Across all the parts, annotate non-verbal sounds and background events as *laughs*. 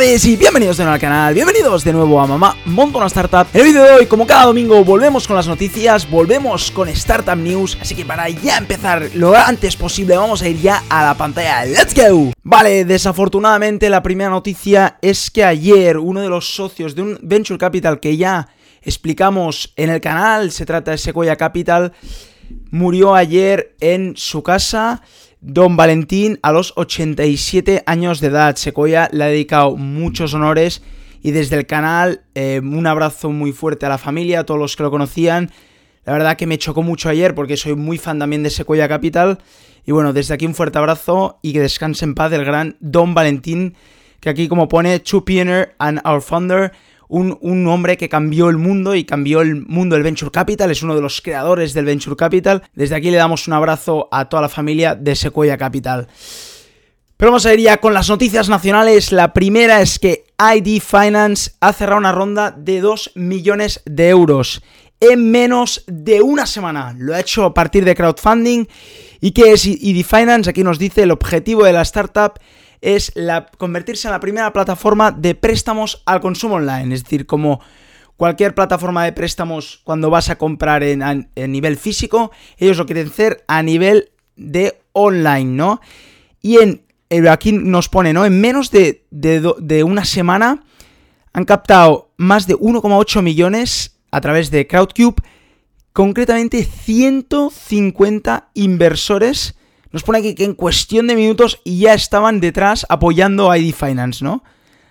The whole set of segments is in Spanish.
y bienvenidos de nuevo al canal, bienvenidos de nuevo a Mamá Monta una Startup. En el vídeo de hoy, como cada domingo, volvemos con las noticias, volvemos con Startup News Así que para ya empezar lo antes posible, vamos a ir ya a la pantalla. ¡Let's go! Vale, desafortunadamente la primera noticia es que ayer uno de los socios de un Venture Capital que ya explicamos en el canal, se trata de Sequoia Capital Murió ayer en su casa Don Valentín a los 87 años de edad. Sequoia le ha dedicado muchos honores y desde el canal eh, un abrazo muy fuerte a la familia, a todos los que lo conocían. La verdad que me chocó mucho ayer porque soy muy fan también de Sequoia Capital. Y bueno, desde aquí un fuerte abrazo y que descanse en paz el gran Don Valentín, que aquí como pone, Two and Our Founder un, hombre que cambió el mundo y cambió el mundo del Venture Capital, es uno de los creadores del Venture Capital. Desde aquí le damos un abrazo a toda la familia de Sequoia Capital. Pero vamos a ir ya con las noticias nacionales. La primera es que ID Finance ha cerrado una ronda de 2 millones de euros en menos de una semana. Lo ha hecho a partir de crowdfunding. ¿Y qué es ID Finance? Aquí nos dice el objetivo de la startup es la, convertirse en la primera plataforma de préstamos al consumo online. Es decir, como cualquier plataforma de préstamos cuando vas a comprar en, nivel físico, ellos lo quieren hacer a nivel de online, ¿no? Y en, eh, aquí nos pone, ¿no? En menos de, de una semana han captado más de 1,8 millones a través de Crowdcube, concretamente 150 inversores nos pone aquí que en cuestión de minutos ya estaban detrás apoyando a ID Finance, ¿no?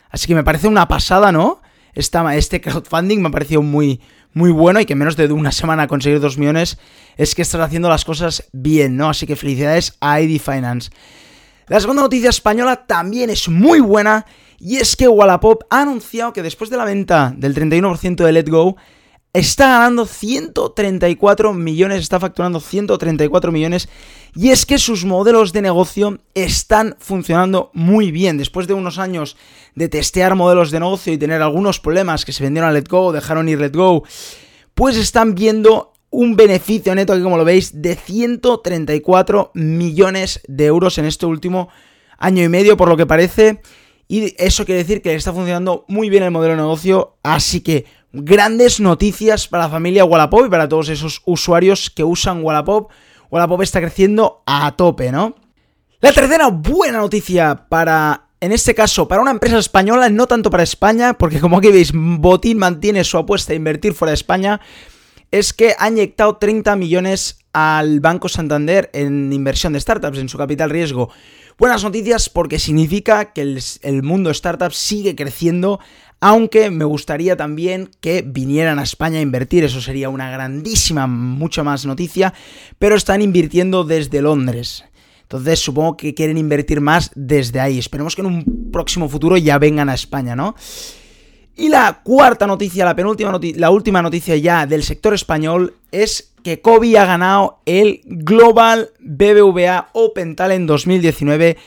Así que me parece una pasada, ¿no? este crowdfunding me ha parecido muy, muy bueno y que en menos de una semana conseguir 2 millones es que estás haciendo las cosas bien, ¿no? Así que felicidades a ID Finance. La segunda noticia española también es muy buena y es que Wallapop ha anunciado que después de la venta del 31% de Let Go, está ganando 134 millones, está facturando 134 millones. Y es que sus modelos de negocio están funcionando muy bien. Después de unos años de testear modelos de negocio y tener algunos problemas que se vendieron a Let Go, dejaron ir Let Go, pues están viendo un beneficio neto, aquí como lo veis, de 134 millones de euros en este último año y medio, por lo que parece. Y eso quiere decir que está funcionando muy bien el modelo de negocio. Así que grandes noticias para la familia Wallapop y para todos esos usuarios que usan Wallapop. Wallapop está creciendo a tope, ¿no? La tercera buena noticia para, en este caso, para una empresa española, no tanto para España, porque como aquí veis, Botín mantiene su apuesta a invertir fuera de España, es que ha inyectado 30 millones al Banco Santander en inversión de startups, en su capital riesgo. Buenas noticias porque significa que el, mundo startup sigue creciendo aunque me gustaría también que vinieran a España a invertir, eso sería una grandísima, mucha más noticia, pero están invirtiendo desde Londres. Entonces supongo que quieren invertir más desde ahí. Esperemos que en un próximo futuro ya vengan a España, ¿no? Y la cuarta noticia, la penúltima noticia, la última noticia ya del sector español es que Kobe ha ganado el Global BBVA Open Talent 2019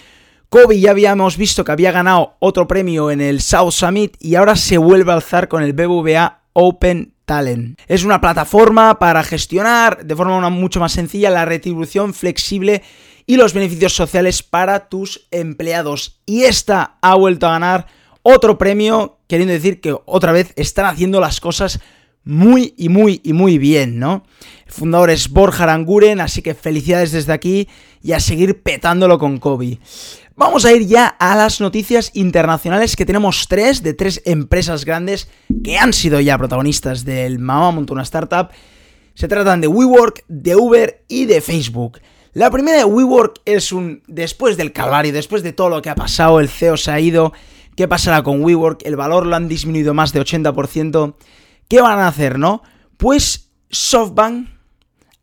Kobe ya habíamos visto que había ganado otro premio en el South Summit y ahora se vuelve a alzar con el BBVA Open Talent. Es una plataforma para gestionar de forma mucho más sencilla la retribución flexible y los beneficios sociales para tus empleados. Y esta ha vuelto a ganar otro premio, queriendo decir que otra vez están haciendo las cosas muy y muy y muy bien, ¿no? El fundador es Borja Aranguren, así que felicidades desde aquí y a seguir petándolo con Kobe. Vamos a ir ya a las noticias internacionales que tenemos tres de tres empresas grandes que han sido ya protagonistas del Mamá Montó una Startup. Se tratan de WeWork, de Uber y de Facebook. La primera de WeWork es un después del calvario, después de todo lo que ha pasado, el CEO se ha ido, ¿qué pasará con WeWork? El valor lo han disminuido más de 80%. ¿Qué van a hacer, no? Pues SoftBank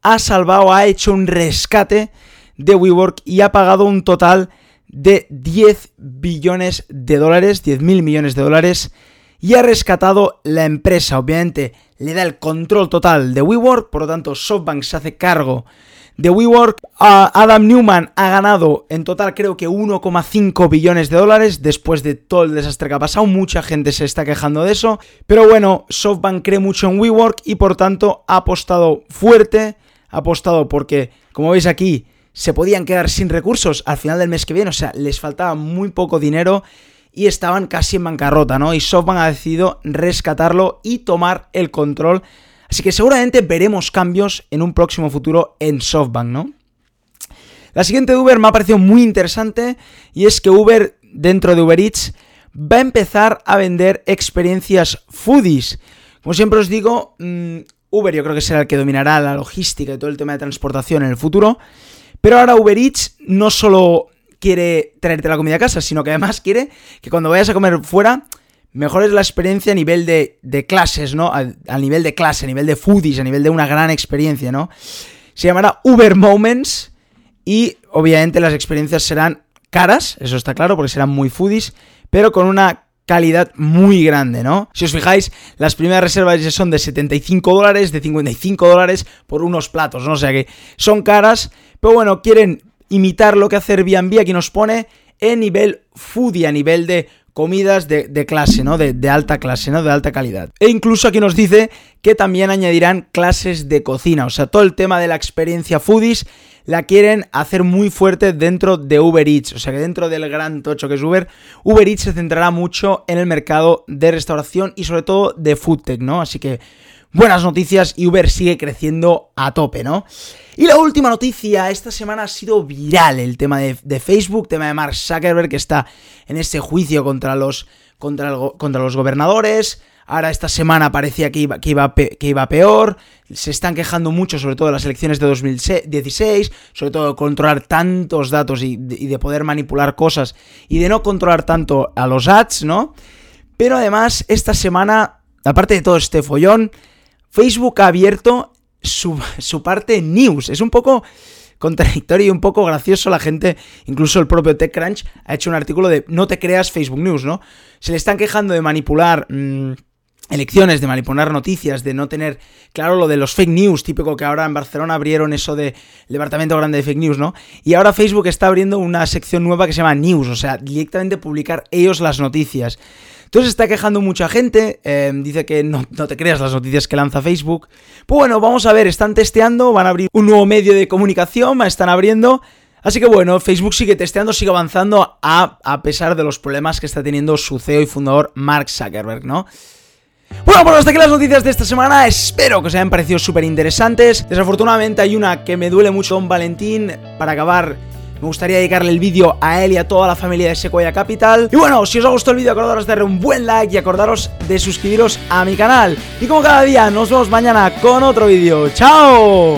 ha salvado, ha hecho un rescate de WeWork y ha pagado un total de 10 billones de dólares, 10 mil millones de dólares, y ha rescatado la empresa. Obviamente le da el control total de WeWork, por lo tanto SoftBank se hace cargo de WeWork. Adam Newman ha ganado en total creo que 1,5 billones de dólares después de todo el desastre que ha pasado. Mucha gente se está quejando de eso. Pero bueno, SoftBank cree mucho en WeWork y por tanto ha apostado fuerte. Ha apostado porque, como veis aquí, se podían quedar sin recursos al final del mes que viene, o sea, les faltaba muy poco dinero y estaban casi en bancarrota, ¿no? Y SoftBank ha decidido rescatarlo y tomar el control. Así que seguramente veremos cambios en un próximo futuro en SoftBank, ¿no? La siguiente de Uber me ha parecido muy interesante y es que Uber dentro de Uber Eats va a empezar a vender experiencias foodies. Como siempre os digo, mm, Uber yo creo que será el que dominará la logística y todo el tema de transportación en el futuro. Pero ahora Uber Eats no solo quiere traerte la comida a casa, sino que además quiere que cuando vayas a comer fuera mejores la experiencia a nivel de, clases, ¿no? A, nivel de clase, a nivel de foodies, a nivel de una gran experiencia, ¿no? Se llamará Uber Moments y obviamente las experiencias serán caras, eso está claro, porque serán muy foodies, pero con una calidad muy grande, ¿no? Si os fijáis, las primeras reservas son de 75 dólares, de 55 dólares por unos platos, ¿no? O sea que son caras, pero bueno, quieren imitar lo que hace Airbnb, aquí nos pone en nivel foodie, a nivel de comidas de, clase, ¿no? De, de, alta clase, ¿no? De alta calidad. E incluso aquí nos dice que también añadirán clases de cocina, o sea, todo el tema de la experiencia foodies la quieren hacer muy fuerte dentro de Uber Eats. O sea que dentro del gran tocho que es Uber, Uber Eats se centrará mucho en el mercado de restauración y sobre todo de food tech, ¿no? Así que buenas noticias y Uber sigue creciendo a tope, ¿no? Y la última noticia, esta semana ha sido viral el tema de, Facebook, tema de Mark Zuckerberg que está en ese juicio contra los, contra, contra los gobernadores. Ahora esta semana parecía que iba, que iba, que iba peor. Se están quejando mucho, sobre todo de las elecciones de 2016, sobre todo de controlar tantos datos y de, poder manipular cosas y de no controlar tanto a los ads, ¿no? Pero además, esta semana, aparte de todo este follón, Facebook ha abierto su, *laughs* su parte news. Es un poco contradictorio y un poco gracioso. La gente, incluso el propio TechCrunch, ha hecho un artículo de no te creas Facebook News, ¿no? Se le están quejando de manipular. Mm, elecciones, de manipular noticias, de no tener claro lo de los fake news, típico que ahora en Barcelona abrieron eso del departamento grande de fake news, ¿no? Y ahora Facebook está abriendo una sección nueva que se llama News, o sea, directamente publicar ellos las noticias. Entonces está quejando mucha gente, eh, dice que no, no, te creas las noticias que lanza Facebook. Pues bueno, vamos a ver, están testeando, van a abrir un nuevo medio de comunicación, están abriendo. Así que bueno, Facebook sigue testeando, sigue avanzando a, a pesar de los problemas que está teniendo su CEO y fundador Mark Zuckerberg, ¿no? Bueno, pues hasta aquí las noticias de esta semana. Espero que os hayan parecido súper interesantes. Desafortunadamente hay una que me duele mucho, Don Valentín. Para acabar, me gustaría dedicarle el vídeo a él y a toda la familia de Sequoia Capital. Y bueno, si os ha gustado el vídeo, acordaros de darle un buen like y acordaros de suscribiros a mi canal. Y como cada día, nos vemos mañana con otro vídeo. ¡Chao!